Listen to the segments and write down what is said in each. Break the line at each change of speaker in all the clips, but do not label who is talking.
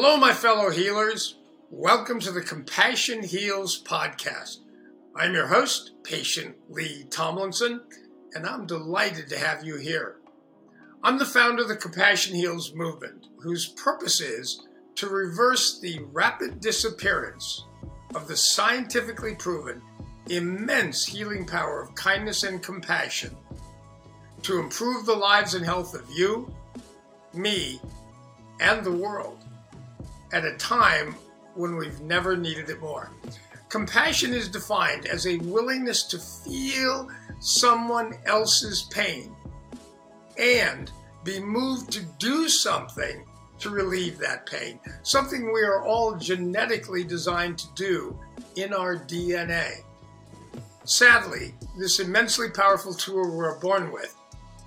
Hello, my fellow healers. Welcome to the Compassion Heals podcast. I'm your host, Patient Lee Tomlinson, and I'm delighted to have you here. I'm the founder of the Compassion Heals movement, whose purpose is to reverse the rapid disappearance of the scientifically proven immense healing power of kindness and compassion to improve the lives and health of you, me, and the world at a time when we've never needed it more. Compassion is defined as a willingness to feel someone else's pain and be moved to do something to relieve that pain, something we are all genetically designed to do in our DNA. Sadly, this immensely powerful tool we're born with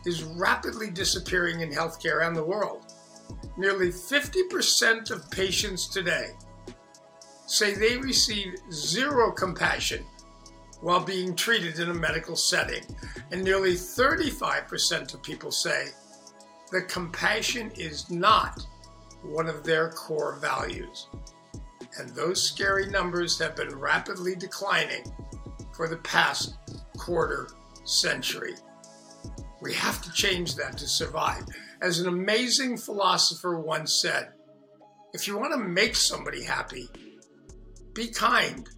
is rapidly disappearing in healthcare around the world. Nearly 50% of patients today say they receive zero compassion while being treated in a medical setting, and nearly 35% of people say that compassion is not one of their core values. And those scary numbers have been rapidly declining for the past quarter century. We have to change that to survive. As an amazing philosopher once said, if you want to make somebody happy, be kind.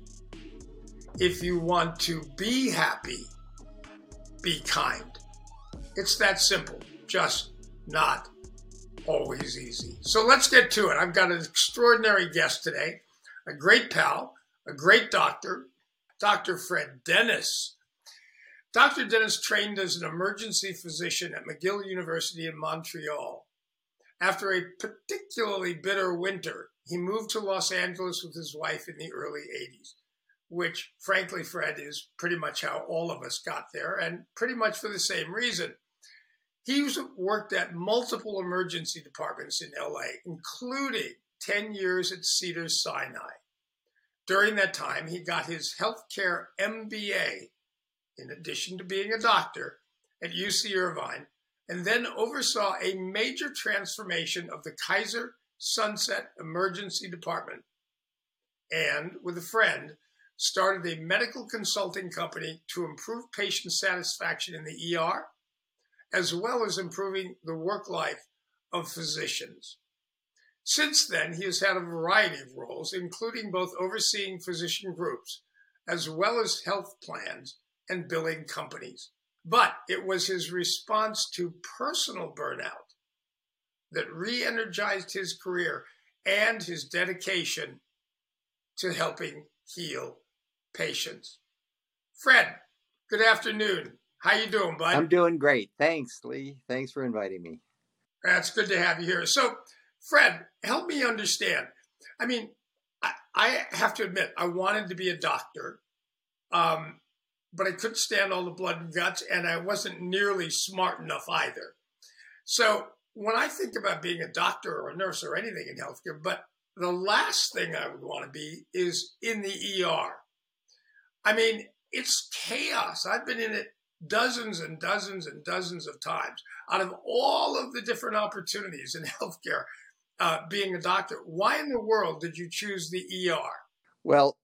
If you want to be happy, be kind. It's that simple, just not always easy. So let's get to it. I've got an extraordinary guest today, a great pal, a great doctor, Dr. Fred Dennis. Dr. Dennis trained as an emergency physician at McGill University in Montreal. After a particularly bitter winter, he moved to Los Angeles with his wife in the early 80s, which, frankly, Fred, is pretty much how all of us got there, and pretty much for the same reason. He worked at multiple emergency departments in LA, including 10 years at Cedars Sinai. During that time, he got his healthcare MBA, in addition to being a doctor, at UC Irvine, and then oversaw a major transformation of the Kaiser Sunset Emergency Department. And with a friend, started a medical consulting company to improve patient satisfaction in the ER, as well as improving the work life of physicians. Since then, he has had a variety of roles, including both overseeing physician groups as well as health plans and billing companies. But it was his response to personal burnout that re energized his career and his dedication to helping heal patients. Fred, good afternoon. How you doing, bud?
I'm doing great. Thanks, Lee. Thanks for inviting me.
That's good to have you here. So, Fred, help me understand. I mean, I, I have to admit, I wanted to be a doctor, um, but I couldn't stand all the blood and guts, and I wasn't nearly smart enough either. So, when I think about being a doctor or a nurse or anything in healthcare, but the last thing I would want to be is in the ER. I mean, it's chaos. I've been in it dozens and dozens and dozens of times. Out of all of the different opportunities in healthcare, uh, being a doctor. Why in the world did you choose the ER?
Well,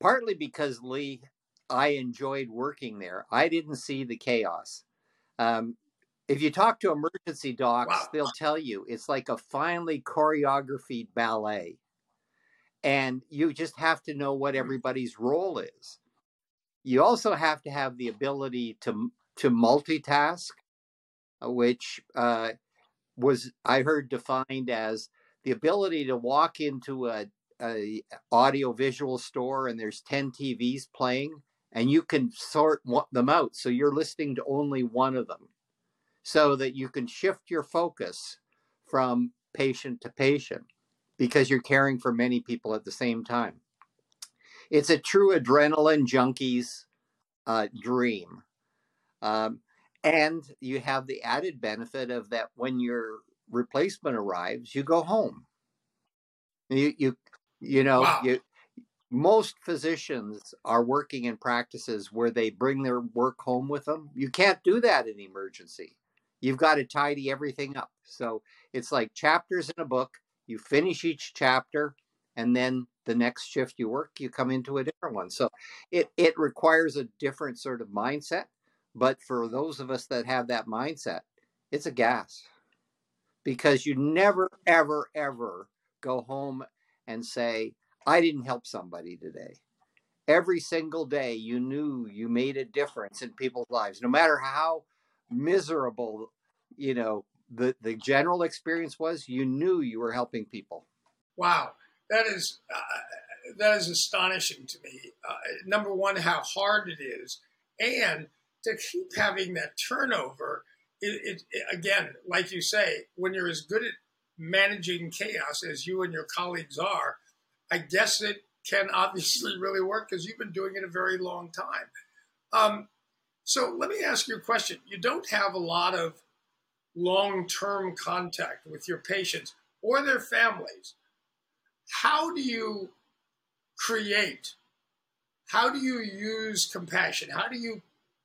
partly because Lee, I enjoyed working there. I didn't see the chaos. Um, if you talk to emergency docs, wow. they'll tell you it's like a finely choreographed ballet. And you just have to know what hmm. everybody's role is. You also have to have the ability to to multitask, uh, which uh, was I heard defined as the ability to walk into a, a audio visual store and there's 10 TVs playing and you can sort them out so you're listening to only one of them so that you can shift your focus from patient to patient because you're caring for many people at the same time. It's a true adrenaline junkie's uh, dream. Um, and you have the added benefit of that when your replacement arrives, you go home. You you you know wow. you most physicians are working in practices where they bring their work home with them. You can't do that in emergency. You've got to tidy everything up. So it's like chapters in a book. you finish each chapter, and then the next shift you work, you come into a different one. So it, it requires a different sort of mindset. But for those of us that have that mindset, it's a gas because you never, ever, ever go home and say, I didn't help somebody today. Every single day, you knew you made a difference in people's lives, no matter how miserable, you know, the, the general experience was, you knew you were helping people.
Wow that is uh, that is astonishing to me. Uh, number one, how hard it is, and to keep having that turnover. It, it, it, again, like you say, when you're as good at managing chaos as you and your colleagues are, I guess it can obviously really work because you've been doing it a very long time. Um, so let me ask you a question. You don't have a lot of long term contact with your patients or their families how do you create? How do you use compassion? How do you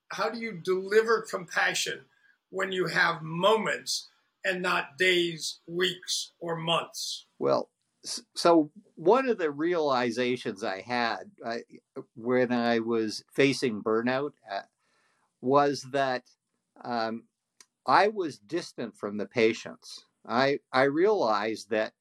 how do you deliver compassion when you have moments and not days, weeks, or months?
Well, so one of the realizations I had I, when I was facing burnout uh, was that um, I was distant from the patients. I I realized that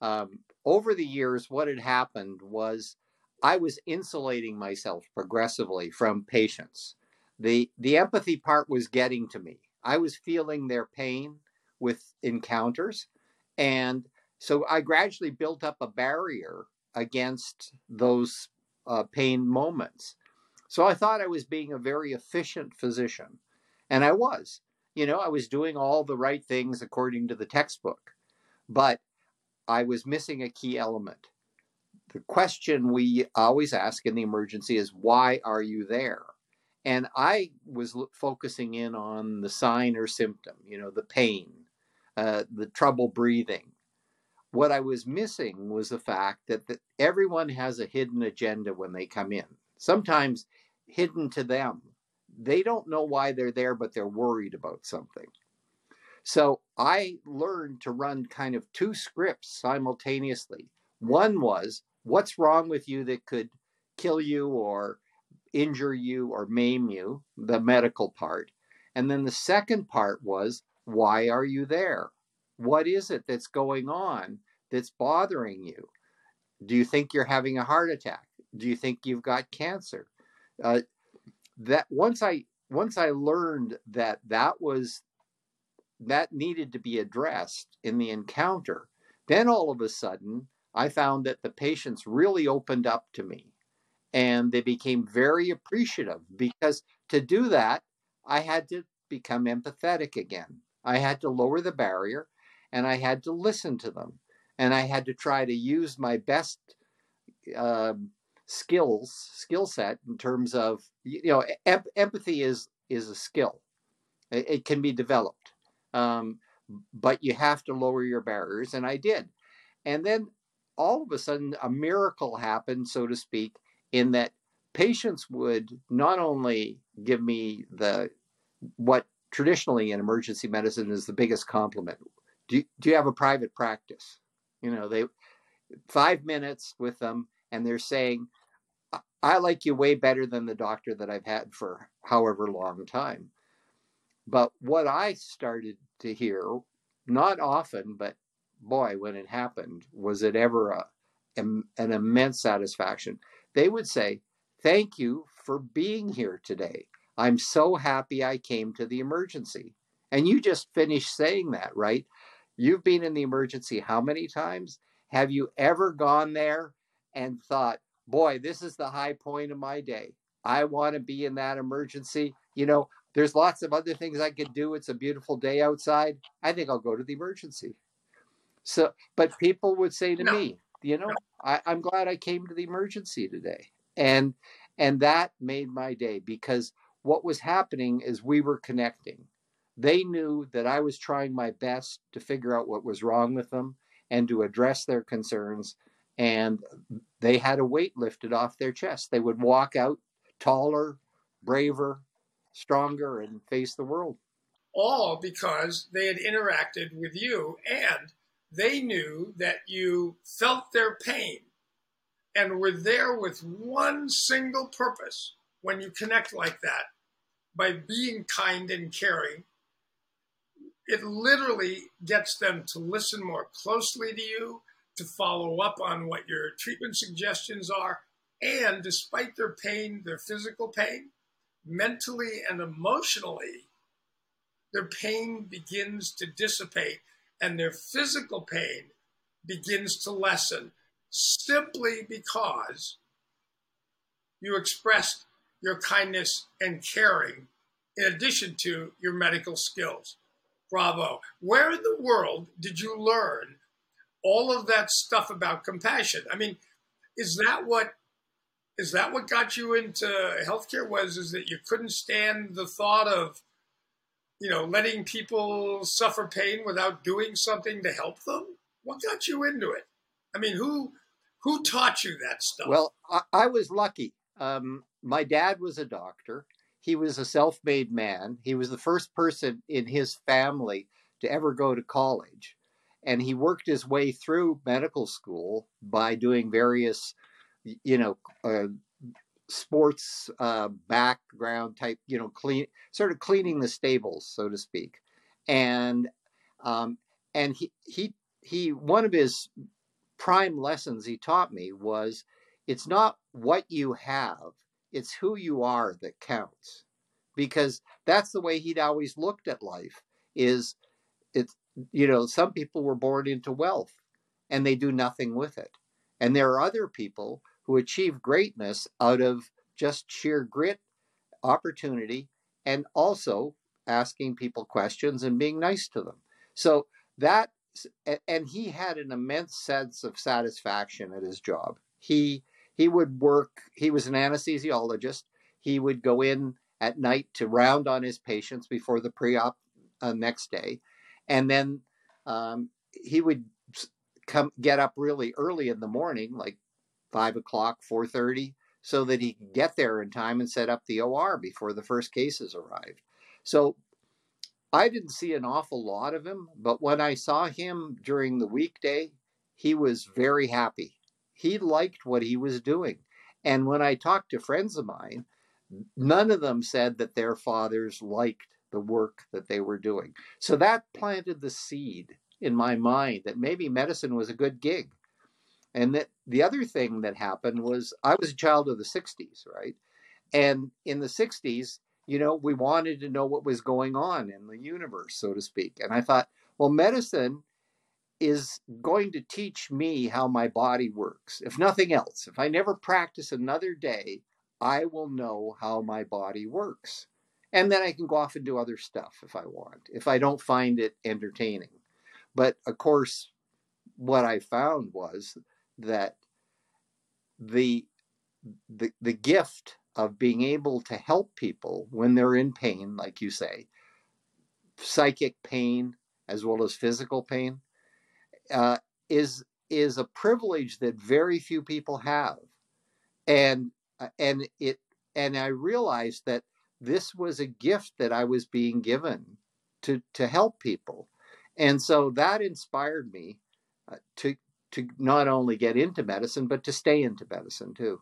um, over the years, what had happened was I was insulating myself progressively from patients. The, the empathy part was getting to me. I was feeling their pain with encounters. And so I gradually built up a barrier against those uh, pain moments. So I thought I was being a very efficient physician. And I was. You know, I was doing all the right things according to the textbook. But I was missing a key element. The question we always ask in the emergency is, why are you there? And I was focusing in on the sign or symptom, you know, the pain, uh, the trouble breathing. What I was missing was the fact that, that everyone has a hidden agenda when they come in, sometimes hidden to them. They don't know why they're there, but they're worried about something. So I learned to run kind of two scripts simultaneously. One was, what's wrong with you that could kill you or injure you or maim you, the medical part. And then the second part was, why are you there? What is it that's going on that's bothering you? Do you think you're having a heart attack? Do you think you've got cancer? Uh, that once I once I learned that that was that needed to be addressed in the encounter. Then all of a sudden, I found that the patients really opened up to me and they became very appreciative because to do that, I had to become empathetic again. I had to lower the barrier and I had to listen to them. And I had to try to use my best uh, skills, skill set in terms of, you know, em- empathy is, is a skill. It, it can be developed. Um, but you have to lower your barriers, and I did. And then all of a sudden, a miracle happened, so to speak, in that patients would not only give me the what traditionally in emergency medicine is the biggest compliment. Do, do you have a private practice? You know, they five minutes with them, and they're saying, I like you way better than the doctor that I've had for however long time. But what I started to hear, not often, but boy, when it happened, was it ever a, an immense satisfaction. They would say, Thank you for being here today. I'm so happy I came to the emergency. And you just finished saying that, right? You've been in the emergency how many times? Have you ever gone there and thought, boy, this is the high point of my day? I want to be in that emergency. You know, there's lots of other things I could do. It's a beautiful day outside. I think I'll go to the emergency. So, but people would say to no. me, you know. I, I'm glad I came to the emergency today. And and that made my day because what was happening is we were connecting. They knew that I was trying my best to figure out what was wrong with them and to address their concerns. And they had a weight lifted off their chest. They would walk out taller, braver, stronger and face the world.
All because they had interacted with you and they knew that you felt their pain and were there with one single purpose when you connect like that by being kind and caring. It literally gets them to listen more closely to you, to follow up on what your treatment suggestions are, and despite their pain, their physical pain, mentally and emotionally, their pain begins to dissipate and their physical pain begins to lessen simply because you expressed your kindness and caring in addition to your medical skills. Bravo. Where in the world did you learn all of that stuff about compassion? I mean, is that what is that what got you into healthcare was is that you couldn't stand the thought of you know letting people suffer pain without doing something to help them? What got you into it? I mean who who taught you that stuff?
Well i, I was lucky. Um, my dad was a doctor he was a self-made man he was the first person in his family to ever go to college and he worked his way through medical school by doing various you know, uh, sports uh, background type, you know, clean, sort of cleaning the stables, so to speak. And um, and he he he one of his prime lessons he taught me was it's not what you have, it's who you are that counts. Because that's the way he'd always looked at life is it's you know, some people were born into wealth and they do nothing with it. And there are other people who achieve greatness out of just sheer grit, opportunity, and also asking people questions and being nice to them. So that, and he had an immense sense of satisfaction at his job. He he would work. He was an anesthesiologist. He would go in at night to round on his patients before the pre-op uh, next day, and then um, he would come get up really early in the morning, like five o'clock, four thirty, so that he could get there in time and set up the OR before the first cases arrived. So I didn't see an awful lot of him, but when I saw him during the weekday, he was very happy. He liked what he was doing. And when I talked to friends of mine, none of them said that their fathers liked the work that they were doing. So that planted the seed in my mind that maybe medicine was a good gig. And that the other thing that happened was I was a child of the 60s, right? And in the 60s, you know, we wanted to know what was going on in the universe, so to speak. And I thought, well, medicine is going to teach me how my body works. If nothing else, if I never practice another day, I will know how my body works. And then I can go off and do other stuff if I want, if I don't find it entertaining. But of course, what I found was that the the the gift of being able to help people when they're in pain, like you say, psychic pain as well as physical pain, uh, is is a privilege that very few people have, and uh, and it and I realized that this was a gift that I was being given to to help people, and so that inspired me uh, to to not only get into medicine but to stay into medicine too.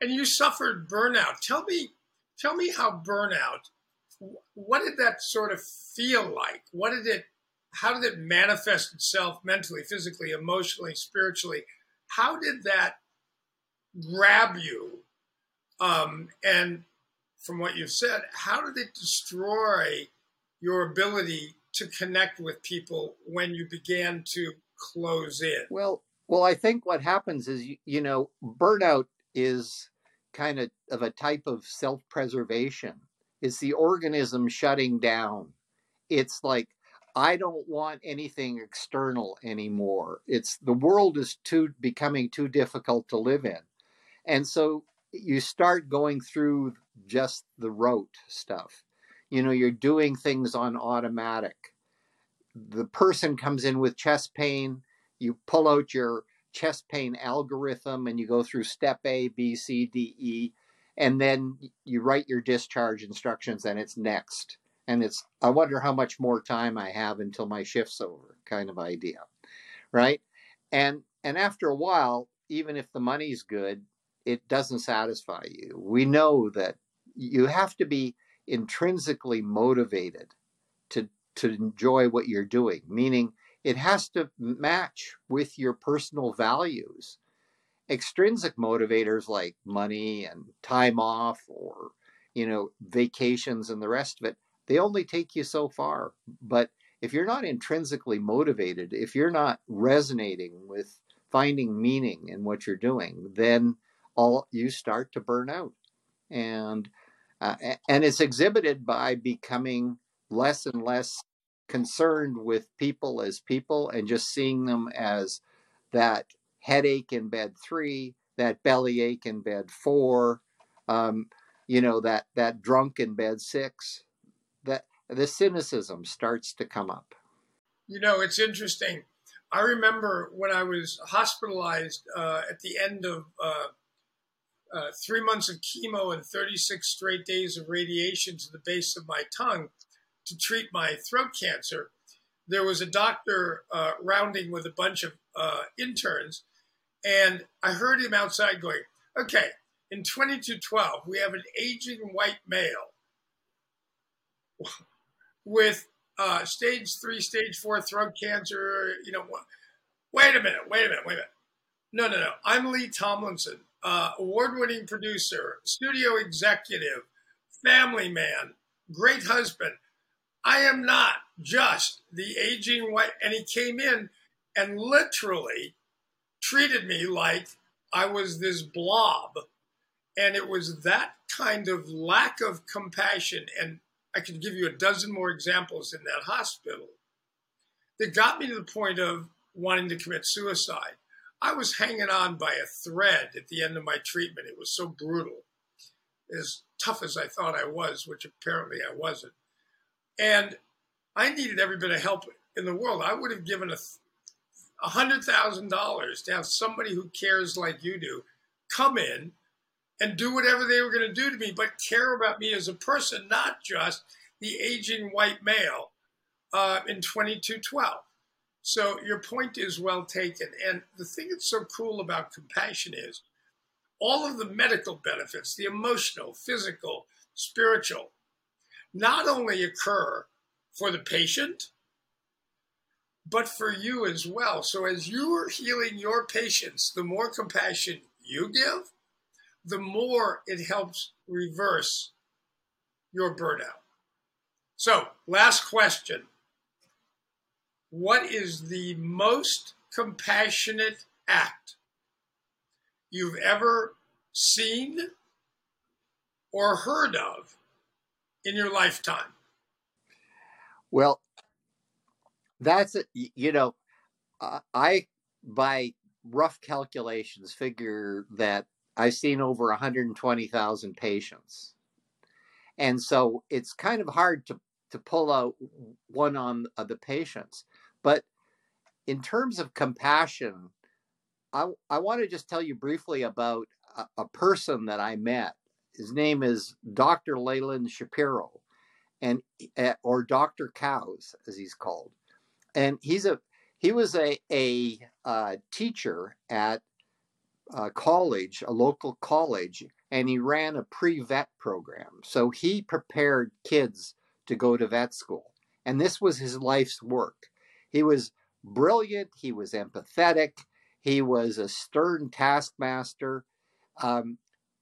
And you suffered burnout. Tell me, tell me how burnout. What did that sort of feel like? What did it? How did it manifest itself mentally, physically, emotionally, spiritually? How did that grab you? Um, and from what you've said, how did it destroy your ability to connect with people when you began to close in?
Well, well, I think what happens is you, you know burnout is kind of of a type of self-preservation. It's the organism shutting down. It's like I don't want anything external anymore. It's the world is too becoming too difficult to live in. And so you start going through just the rote stuff. You know, you're doing things on automatic the person comes in with chest pain, you pull out your chest pain algorithm and you go through step A, B, C, D, E, and then you write your discharge instructions and it's next. And it's, I wonder how much more time I have until my shift's over, kind of idea. right? And and after a while, even if the money's good, it doesn't satisfy you. We know that you have to be intrinsically motivated to to enjoy what you're doing, meaning it has to match with your personal values. Extrinsic motivators like money and time off or you know vacations and the rest of it, they only take you so far. But if you're not intrinsically motivated, if you're not resonating with finding meaning in what you're doing, then all you start to burn out. And uh, and it's exhibited by becoming less and less concerned with people as people and just seeing them as that headache in bed three, that belly ache in bed four, um, you know, that that drunk in bed six. The cynicism starts to come up.
You know, it's interesting. I remember when I was hospitalized uh, at the end of uh, uh, three months of chemo and 36 straight days of radiation to the base of my tongue to treat my throat cancer. There was a doctor uh, rounding with a bunch of uh, interns, and I heard him outside going, Okay, in 2212, we have an aging white male with uh, stage three, stage four throat cancer. You know, wait a minute, wait a minute, wait a minute. No, no, no. I'm Lee Tomlinson, uh, award winning producer, studio executive, family man, great husband. I am not just the aging white. And he came in and literally treated me like I was this blob. And it was that kind of lack of compassion and I could give you a dozen more examples in that hospital that got me to the point of wanting to commit suicide. I was hanging on by a thread at the end of my treatment. It was so brutal, as tough as I thought I was, which apparently I wasn't. And I needed every bit of help in the world. I would have given a $100,000 to have somebody who cares like you do come in and do whatever they were going to do to me, but care about me as a person, not just the aging white male uh, in 2212. So your point is well taken. And the thing that's so cool about compassion is all of the medical benefits, the emotional, physical, spiritual, not only occur for the patient, but for you as well. So as you are healing your patients, the more compassion you give, the more it helps reverse your burnout. So, last question. What is the most compassionate act you've ever seen or heard of in your lifetime?
Well, that's it. You know, I, by rough calculations, figure that I've seen over 120,000 patients. And so it's kind of hard to, to pull out one on the patients. But in terms of compassion, I, I want to just tell you briefly about a, a person that I met. His name is Dr. Leland Shapiro, and eh, or Dr. Cows, as he's called. And he's a he was a a uh, teacher at uh, college, a local college, and he ran a pre vet program. So he prepared kids to go to vet school. And this was his life's work. He was brilliant, he was empathetic, he was a stern taskmaster. Um,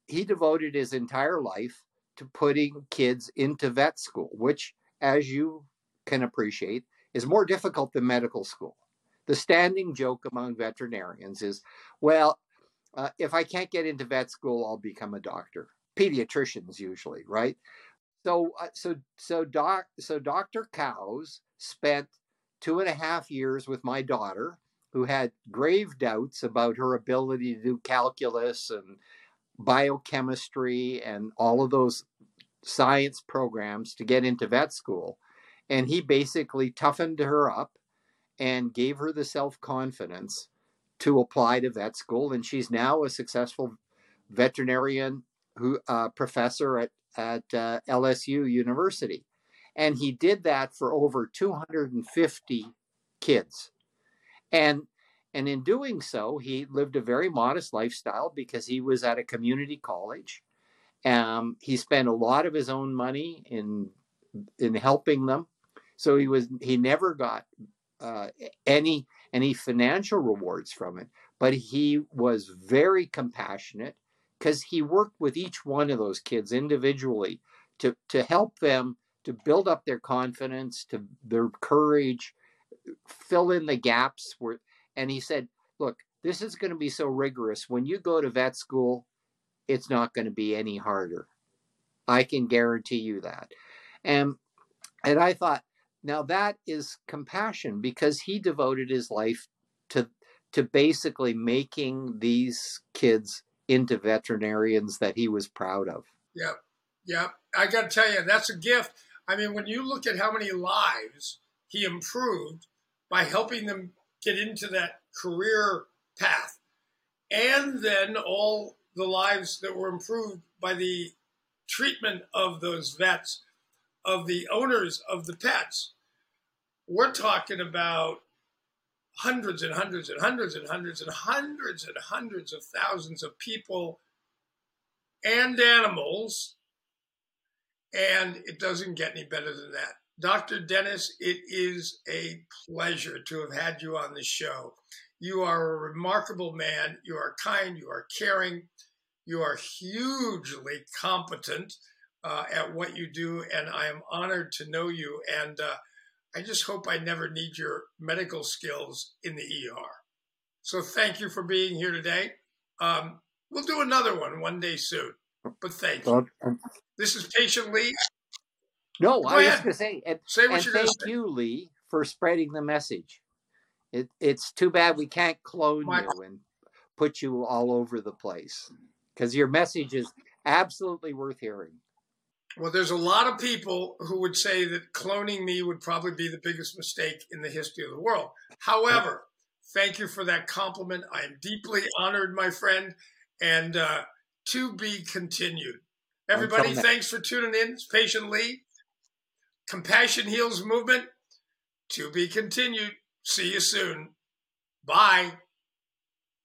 he devoted his entire life to putting kids into vet school, which, as you can appreciate, is more difficult than medical school. The standing joke among veterinarians is, well, uh, if I can't get into vet school, I'll become a doctor. Pediatricians usually, right? So, uh, so, so, doc, so Dr. Cows spent two and a half years with my daughter, who had grave doubts about her ability to do calculus and biochemistry and all of those science programs to get into vet school. And he basically toughened her up and gave her the self confidence to apply to vet school, and she's now a successful veterinarian who uh, professor at at uh, LSU University, and he did that for over 250 kids, and And in doing so, he lived a very modest lifestyle because he was at a community college. Um, he spent a lot of his own money in in helping them. So he was he never got uh, any any financial rewards from it, but he was very compassionate because he worked with each one of those kids individually to to help them to build up their confidence, to their courage, fill in the gaps where and he said, look, this is going to be so rigorous. When you go to vet school, it's not going to be any harder. I can guarantee you that. And and I thought, now that is compassion because he devoted his life to to basically making these kids into veterinarians that he was proud of.
Yeah. Yeah. I got to tell you, that's a gift. I mean, when you look at how many lives he improved by helping them get into that career path, and then all the lives that were improved by the treatment of those vets, of the owners of the pets, we're talking about hundreds and hundreds and hundreds and hundreds and hundreds and hundreds of thousands of people and animals. And it doesn't get any better than that. Dr. Dennis, it is a pleasure to have had you on the show. You are a remarkable man. You are kind. You are caring. You are hugely competent uh, at what you do. And I am honored to know you. And uh, I just hope I never need your medical skills in the ER. So thank you for being here today. Um, we'll do another one one day soon. But thank you. This is Patient Lee.
No, Go I ahead. was going to say, and, say and thank you, Lee, for spreading the message. It, it's too bad we can't clone My- you and put you all over the place because your message is absolutely worth hearing.
Well, there's a lot of people who would say that cloning me would probably be the biggest mistake in the history of the world. However, thank you for that compliment. I am deeply honored, my friend, and uh, to be continued. Everybody, thanks for tuning in. It's Patient Lee. Compassion Heals Movement. To be continued. See you soon. Bye.